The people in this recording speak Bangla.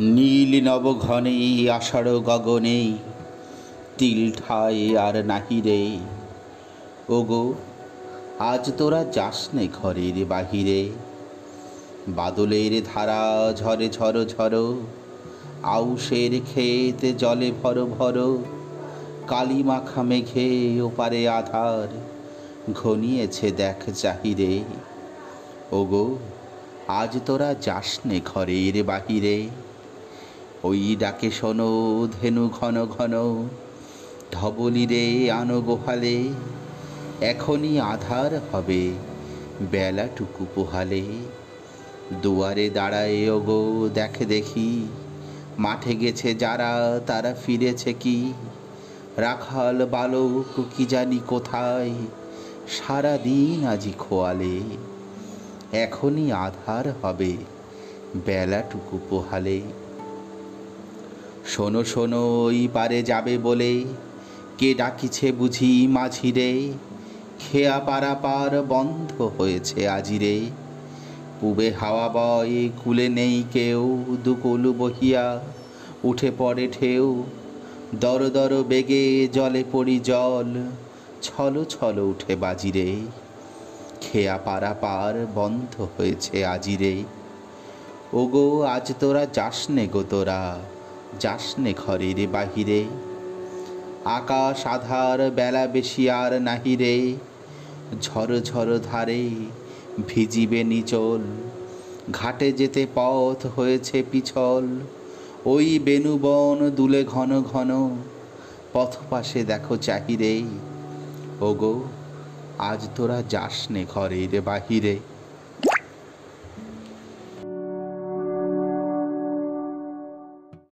নীল নবঘনে আষাঢ় গগনে, তিল ঠায় আর নাহি রে। ওগো, আজ তোরা যাস নে ঘরের বাহিরে। বাদলের ধারা ঝরে ঝরো ঝরো, আউশের ক্ষেত জলে ভর ভর কালী মাখা মেঘে ওপারে আধার ঘনিয়েছে দেখ চাহিরে। ওগো, আজ তোরা যাস নে ঘরের বাহিরে। ওই ডাকে শোনো, ধেনু ঘন ঘন। ধবলি রে আনো গোহালে, এখনই আধার হবে বেলাটুকু পোহালে। দুয়ারে দাঁড়ায় ওগো, দেখে দেখি, মাঠে গেছে যারা, তারা ফিরেছে কি? রাখাল বালক কি জানি কোথায় সারা দিন আজি খোয়ালে। এখনই আধার হবে বেলাটুকু পোহালে। শোনো শোনো ওই পারে যাবে বলে কে ডাকিছে বুঝি মাঝিরে। খেয়া পারাপার বন্ধ হয়েছে আজিরে পুবে হাওয়া বয় কুলে নেই কেউ, দুকুলু বহিয়া উঠে পড়ে ঠেউ দর দর বেগে জলে পড়ি জল, ছলো ছলো উঠে বাজিরে খেয়া পারাপার বন্ধ হয়েছে আজিরে ওগো, আজ তোরা যাস নে গো তোরা। যাস নে ঘরের বাহিরে। আকাশ আধার, বেলা বেশি আর নাহিরে ঝড় ঝড় ধারে ভিজিবে নিচল। ঘাটে যেতে পথ হয়েছে পিছল। ওই বেনুবন দুলে ঘন ঘন। পথ পাশে দেখো চাহিরে। ওগো, আজ তোরা যাস নে ঘরের বাহিরে।